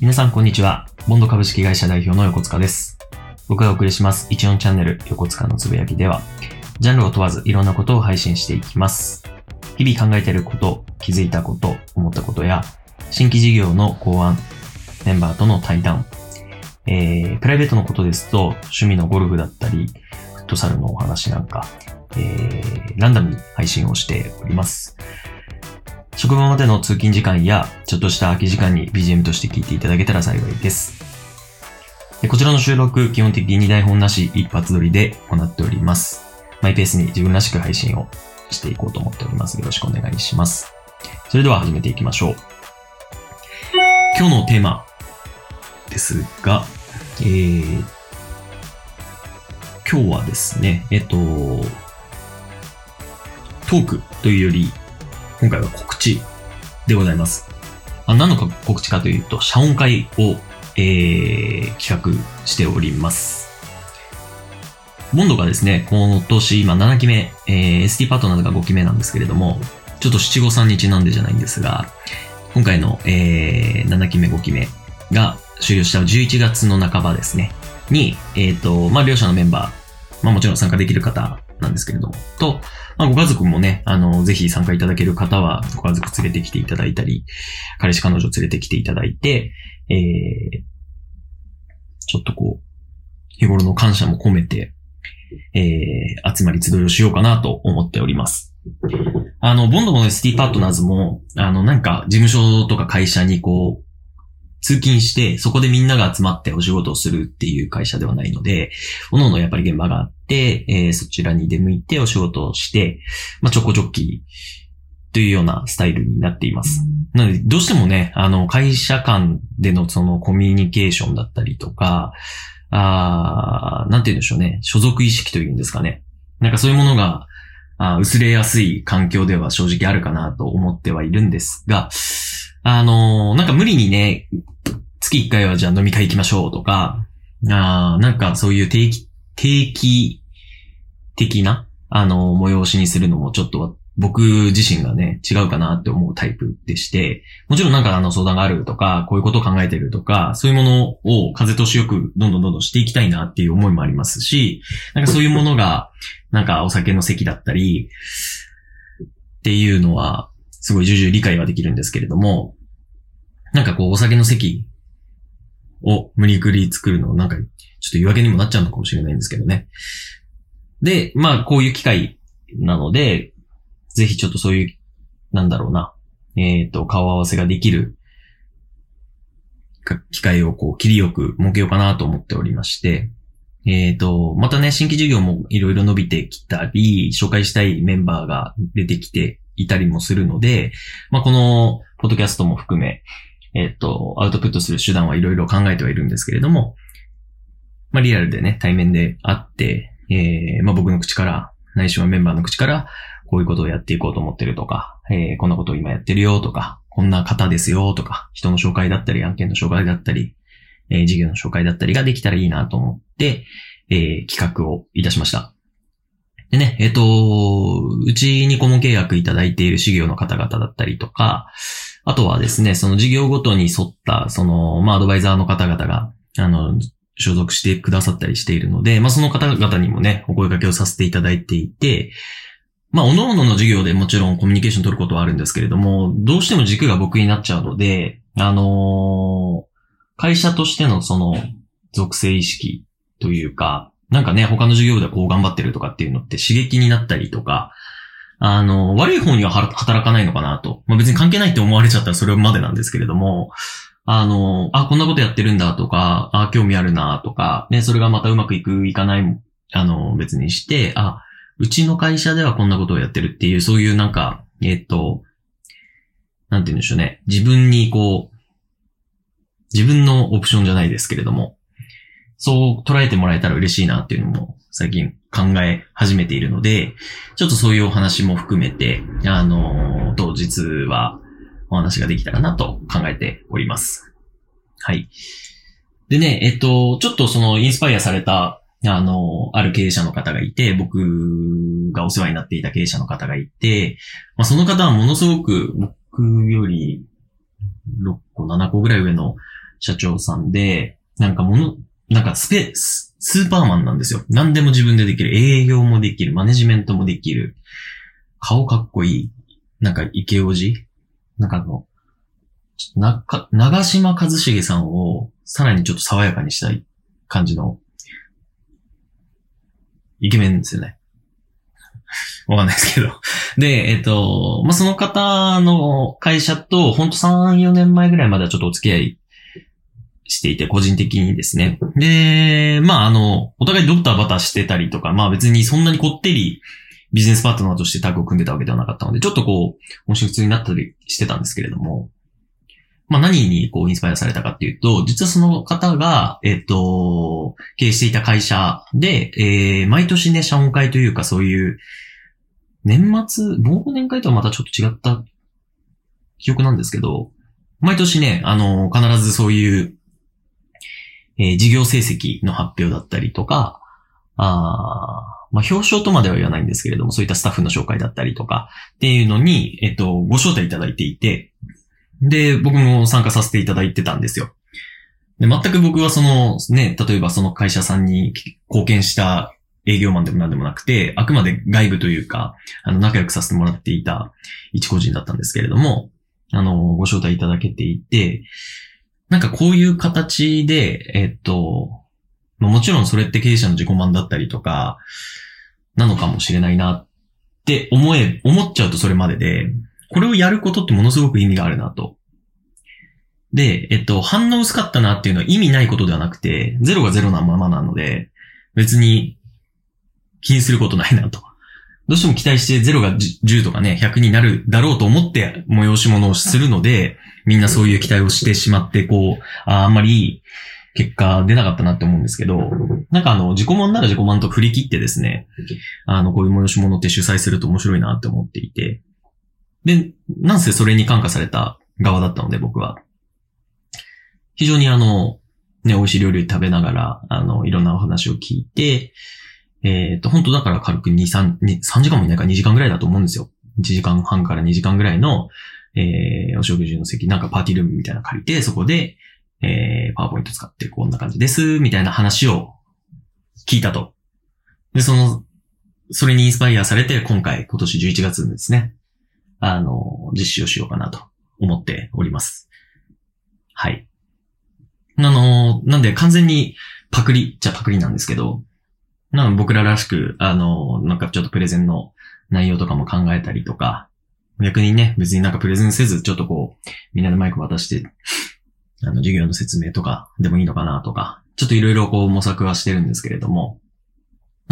皆さんこんにちは。ボンド株式会社代表の横塚です。僕がお送りします14チャンネル横塚のつぶやきでは、ジャンルを問わずいろんなことを配信していきます。日々考えていること、気づいたこと、思ったことや、新規事業の考案、メンバーとの対談、えー、プライベートのことですと、趣味のゴルフだったり、フットサルのお話なんか、えー、ランダムに配信をしております。職場までの通勤時間や、ちょっとした空き時間に BGM として聞いていただけたら幸いです。こちらの収録、基本的に台本なし一発撮りで行っております。マイペースに自分らしく配信をしていこうと思っております。よろしくお願いします。それでは始めていきましょう。今日のテーマですが、えー、今日はですね、えっと、トークというより、今回は告知でございます。あ何の告知かというと、謝恩会を、えー、企画しております。ボンドがですね、今年今7期目、えー、ST パートナーが5期目なんですけれども、ちょっと七五三日なんでじゃないんですが、今回の、えー、7期目5期目が終了した11月の半ばですね、に、えっ、ー、と、まあ、両者のメンバー、まあ、もちろん参加できる方なんですけれども、と、まあ、ご家族もね、あの、ぜひ参加いただける方は、ご家族連れてきていただいたり、彼氏彼女連れてきていただいて、えー、ちょっとこう、日頃の感謝も込めて、えー、集まり集いをしようかなと思っております。あの、ボンドの ST パートナーズも、あの、なんか、事務所とか会社にこう、通勤して、そこでみんなが集まってお仕事をするっていう会社ではないので、各々やっぱり現場があって、えー、そちらに出向いてお仕事をして、まあ、ちょこちょきというようなスタイルになっています。なので、どうしてもね、あの、会社間でのそのコミュニケーションだったりとか、あーなんて言うんでしょうね、所属意識というんですかね。なんかそういうものが、あ薄れやすい環境では正直あるかなと思ってはいるんですが、あのーなんか無理にね、月1回はじゃあ飲み会行きましょうとか、あなんかそういう定期、定期的な、あのー催しにするのもちょっと僕自身がね、違うかなって思うタイプでして、もちろんなんかあの相談があるとか、こういうことを考えてるとか、そういうものを風通しよくどんどんどんどんしていきたいなっていう思いもありますし、なんかそういうものが、なんかお酒の席だったり、っていうのは、すごい重々理解はできるんですけれども、なんかこうお酒の席を無理くり作るの、なんかちょっと言い訳にもなっちゃうのかもしれないんですけどね。で、まあこういう機会なので、ぜひちょっとそういう、なんだろうな、えっ、と、顔合わせができる機会をこう切りよく設けようかなと思っておりまして、えっ、と、またね、新規事業もいろいろ伸びてきたり、紹介したいメンバーが出てきていたりもするので、まあ、この、ポッドキャストも含め、えっ、と、アウトプットする手段はいろいろ考えてはいるんですけれども、まあ、リアルでね、対面で会って、えー、まあ、僕の口から、ないしはメンバーの口から、こういうことをやっていこうと思ってるとか、えー、こんなことを今やってるよとか、こんな方ですよとか、人の紹介だったり、案件の紹介だったり、えー、事業の紹介だったりができたらいいなと思って、えー、企画をいたしました。でね、えっ、と、うちに顧問契約いただいている事業の方々だったりとか、あとはですね、その事業ごとに沿った、その、まあ、アドバイザーの方々が、あの、所属してくださったりしているので、まあ、その方々にもね、お声掛けをさせていただいていて、まあ、各々の事業でもちろんコミュニケーション取ることはあるんですけれども、どうしても軸が僕になっちゃうので、あのー会社としてのその属性意識というか、なんかね、他の事業ではこう頑張ってるとかっていうのって刺激になったりとか、あの、悪い方には働かないのかなと。まあ、別に関係ないって思われちゃったらそれまでなんですけれども、あの、あ、こんなことやってるんだとか、あ、興味あるなとか、ね、それがまたうまくいく、いかない、あの、別にして、あ、うちの会社ではこんなことをやってるっていう、そういうなんか、えっと、なんて言うんでしょうね。自分にこう、自分のオプションじゃないですけれども、そう捉えてもらえたら嬉しいなっていうのも最近考え始めているので、ちょっとそういうお話も含めて、あの、当日はお話ができたらなと考えております。はい。でね、えっと、ちょっとそのインスパイアされた、あの、ある経営者の方がいて、僕がお世話になっていた経営者の方がいて、まあ、その方はものすごく僕より6個、7個ぐらい上の社長さんで、なんかもの、なんかスペー、ススーパーマンなんですよ。何でも自分でできる。営業もできる。マネジメントもできる。顔かっこいい。なんか、池おじなんかあの、なか、長島一茂さんをさらにちょっと爽やかにしたい感じの、イケメンですよね。わかんないですけど。で、えっ、と、まあ、その方の会社と、ほんと3、4年前ぐらいまではちょっとお付き合いしていて、個人的にですね。で、まあ、あの、お互いドクタバタしてたりとか、まあ別にそんなにこってりビジネスパートナーとしてタッグを組んでたわけではなかったので、ちょっとこう、もし普通になったりしてたんですけれども、まあ何にこうインスパイアされたかっていうと、実はその方が、えっ、と、経営していた会社で、えー、毎年ね、社音会というかそういう、年末、忘年会とはまたちょっと違った記憶なんですけど、毎年ね、あの、必ずそういう、えー、事業成績の発表だったりとか、あまあ、表彰とまでは言わないんですけれども、そういったスタッフの紹介だったりとか、っていうのに、えっと、ご招待いただいていて、で、僕も参加させていただいてたんですよ。で、全く僕はその、ね、例えばその会社さんに貢献した営業マンでも何でもなくて、あくまで外部というか、あの、仲良くさせてもらっていた一個人だったんですけれども、あの、ご招待いただけていて、なんかこういう形で、えっと、もちろんそれって経営者の自己満だったりとか、なのかもしれないなって思え、思っちゃうとそれまでで、これをやることってものすごく意味があるなと。で、えっと、反応薄かったなっていうのは意味ないことではなくて、ゼロがゼロなままなので、別に気にすることないなと。どうしても期待して0が10とかね、100になるだろうと思って催し物をするので、みんなそういう期待をしてしまって、こう、ああんまり結果出なかったなって思うんですけど、なんかあの、自己満なら自己満と振り切ってですね、あの、こういう催し物って主催すると面白いなって思っていて、で、なんせそれに感化された側だったので、僕は。非常にあの、ね、美味しい料理食べながら、あの、いろんなお話を聞いて、えっ、ー、と、本当だから軽く2、3、3時間もいないか2時間ぐらいだと思うんですよ。1時間半から2時間ぐらいの、えー、お食事の席、なんかパーティールームみたいなの借りて、そこで、えー、パワーポイント使ってこんな感じです、みたいな話を聞いたと。で、その、それにインスパイアされて、今回、今年11月ですね。あの、実施をしようかなと思っております。はい。あの、なんで完全にパクリじゃパクリなんですけど、なん僕ららしく、あの、なんかちょっとプレゼンの内容とかも考えたりとか、逆にね、別になんかプレゼンせず、ちょっとこう、みんなでマイク渡して、あの、授業の説明とかでもいいのかなとか、ちょっといろいろこう模索はしてるんですけれども、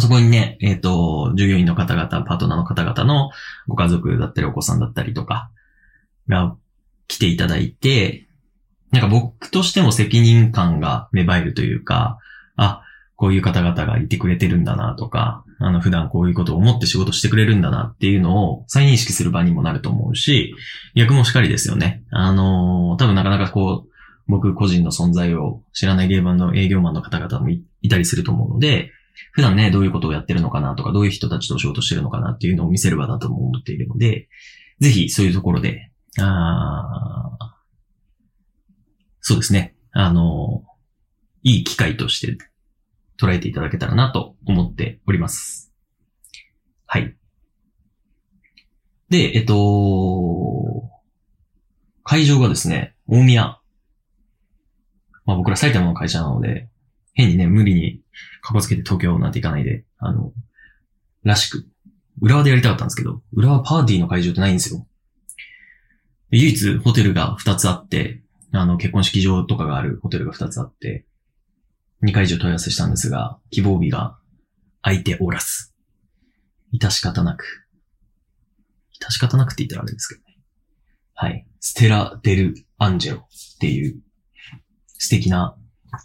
そこにね、えっ、ー、と、従業員の方々、パートナーの方々のご家族だったりお子さんだったりとかが来ていただいて、なんか僕としても責任感が芽生えるというか、あ、こういう方々がいてくれてるんだなとか、あの、普段こういうことを思って仕事してくれるんだなっていうのを再認識する場にもなると思うし、逆もしかりですよね。あの、多分なかなかこう、僕個人の存在を知らない現場の営業マンの方々もいたりすると思うので、普段ね、どういうことをやってるのかなとか、どういう人たちと仕事してるのかなっていうのを見せる場だと思っているので、ぜひそういうところで、あそうですね。あの、いい機会として捉えていただけたらなと思っております。はい。で、えっと、会場がですね、大宮。まあ僕ら埼玉の会社なので、変にね、無理にかこつけて東京なんて行かないで、あの、らしく、浦和でやりたかったんですけど、浦和パーティーの会場ってないんですよ。唯一ホテルが2つあって、あの、結婚式場とかがあるホテルが2つあって、2回以上問い合わせしたんですが、希望日が空いておらず。致し方なく。致し方なくって言ったらあれですけどね。はい。ステラ・デル・アンジェロっていう素敵な、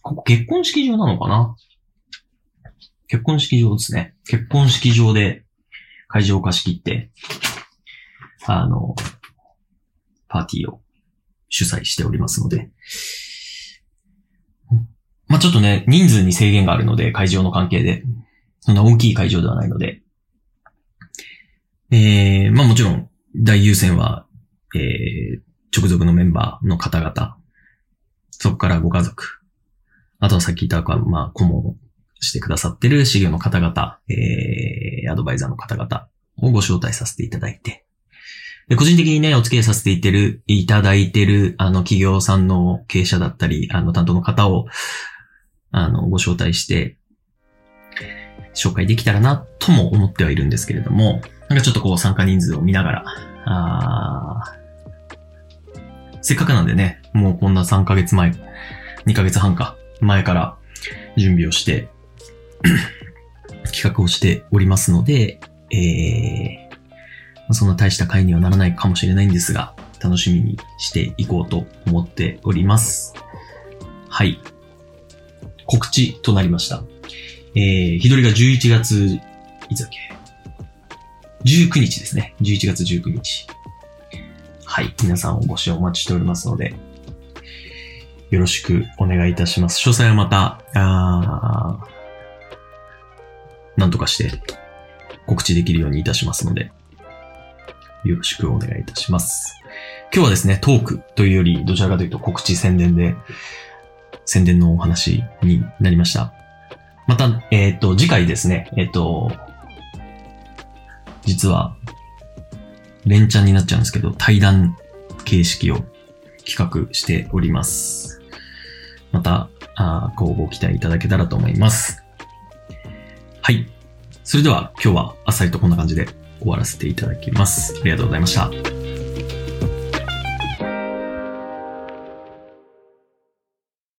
ここ結婚式場なのかな？結婚式場ですね。結婚式場で会場を貸し切って、あの、パーティーを主催しておりますので、まあ、ちょっとね、人数に制限があるので、会場の関係で。そんな大きい会場ではないので。えー、まあもちろん、大優先は、えー、直属のメンバーの方々そこからご家族。あとはさっき言った、まあ、顧問してくださってる事業の方々、えー、アドバイザーの方々をご招待させていただいて、で個人的にね、お付き合いさせていてる、いただいてる、あの、企業さんの経営者だったり、あの、担当の方を、あの、ご招待して、紹介できたらな、とも思ってはいるんですけれども、なんかちょっとこう参加人数を見ながら、あせっかくなんでね、もうこんな3ヶ月前、2ヶ月半か、前から準備をして企画をしておりますので、えー、そんな大した回にはならないかもしれないんですが、楽しみにしていこうと思っております。はい。告知となりました。えー、日取りが11月、いつだっけ ?19 日ですね。11月19日。はい。皆さんお越しをお待ちしておりますので、よろしくお願いいたします。詳細はまた、あなんとかして告知できるようにいたしますので、よろしくお願いいたします。今日はですね、トークというより、どちらかというと告知宣伝で、宣伝のお話になりました。また、えっ、ー、と、次回ですね、えっ、ー、と、実は、連チャンになっちゃうんですけど、対談形式を企画しております。また、あごご期待いただけたらと思います。はい。それでは今日はあっさりとこんな感じで終わらせていただきます。ありがとうございました。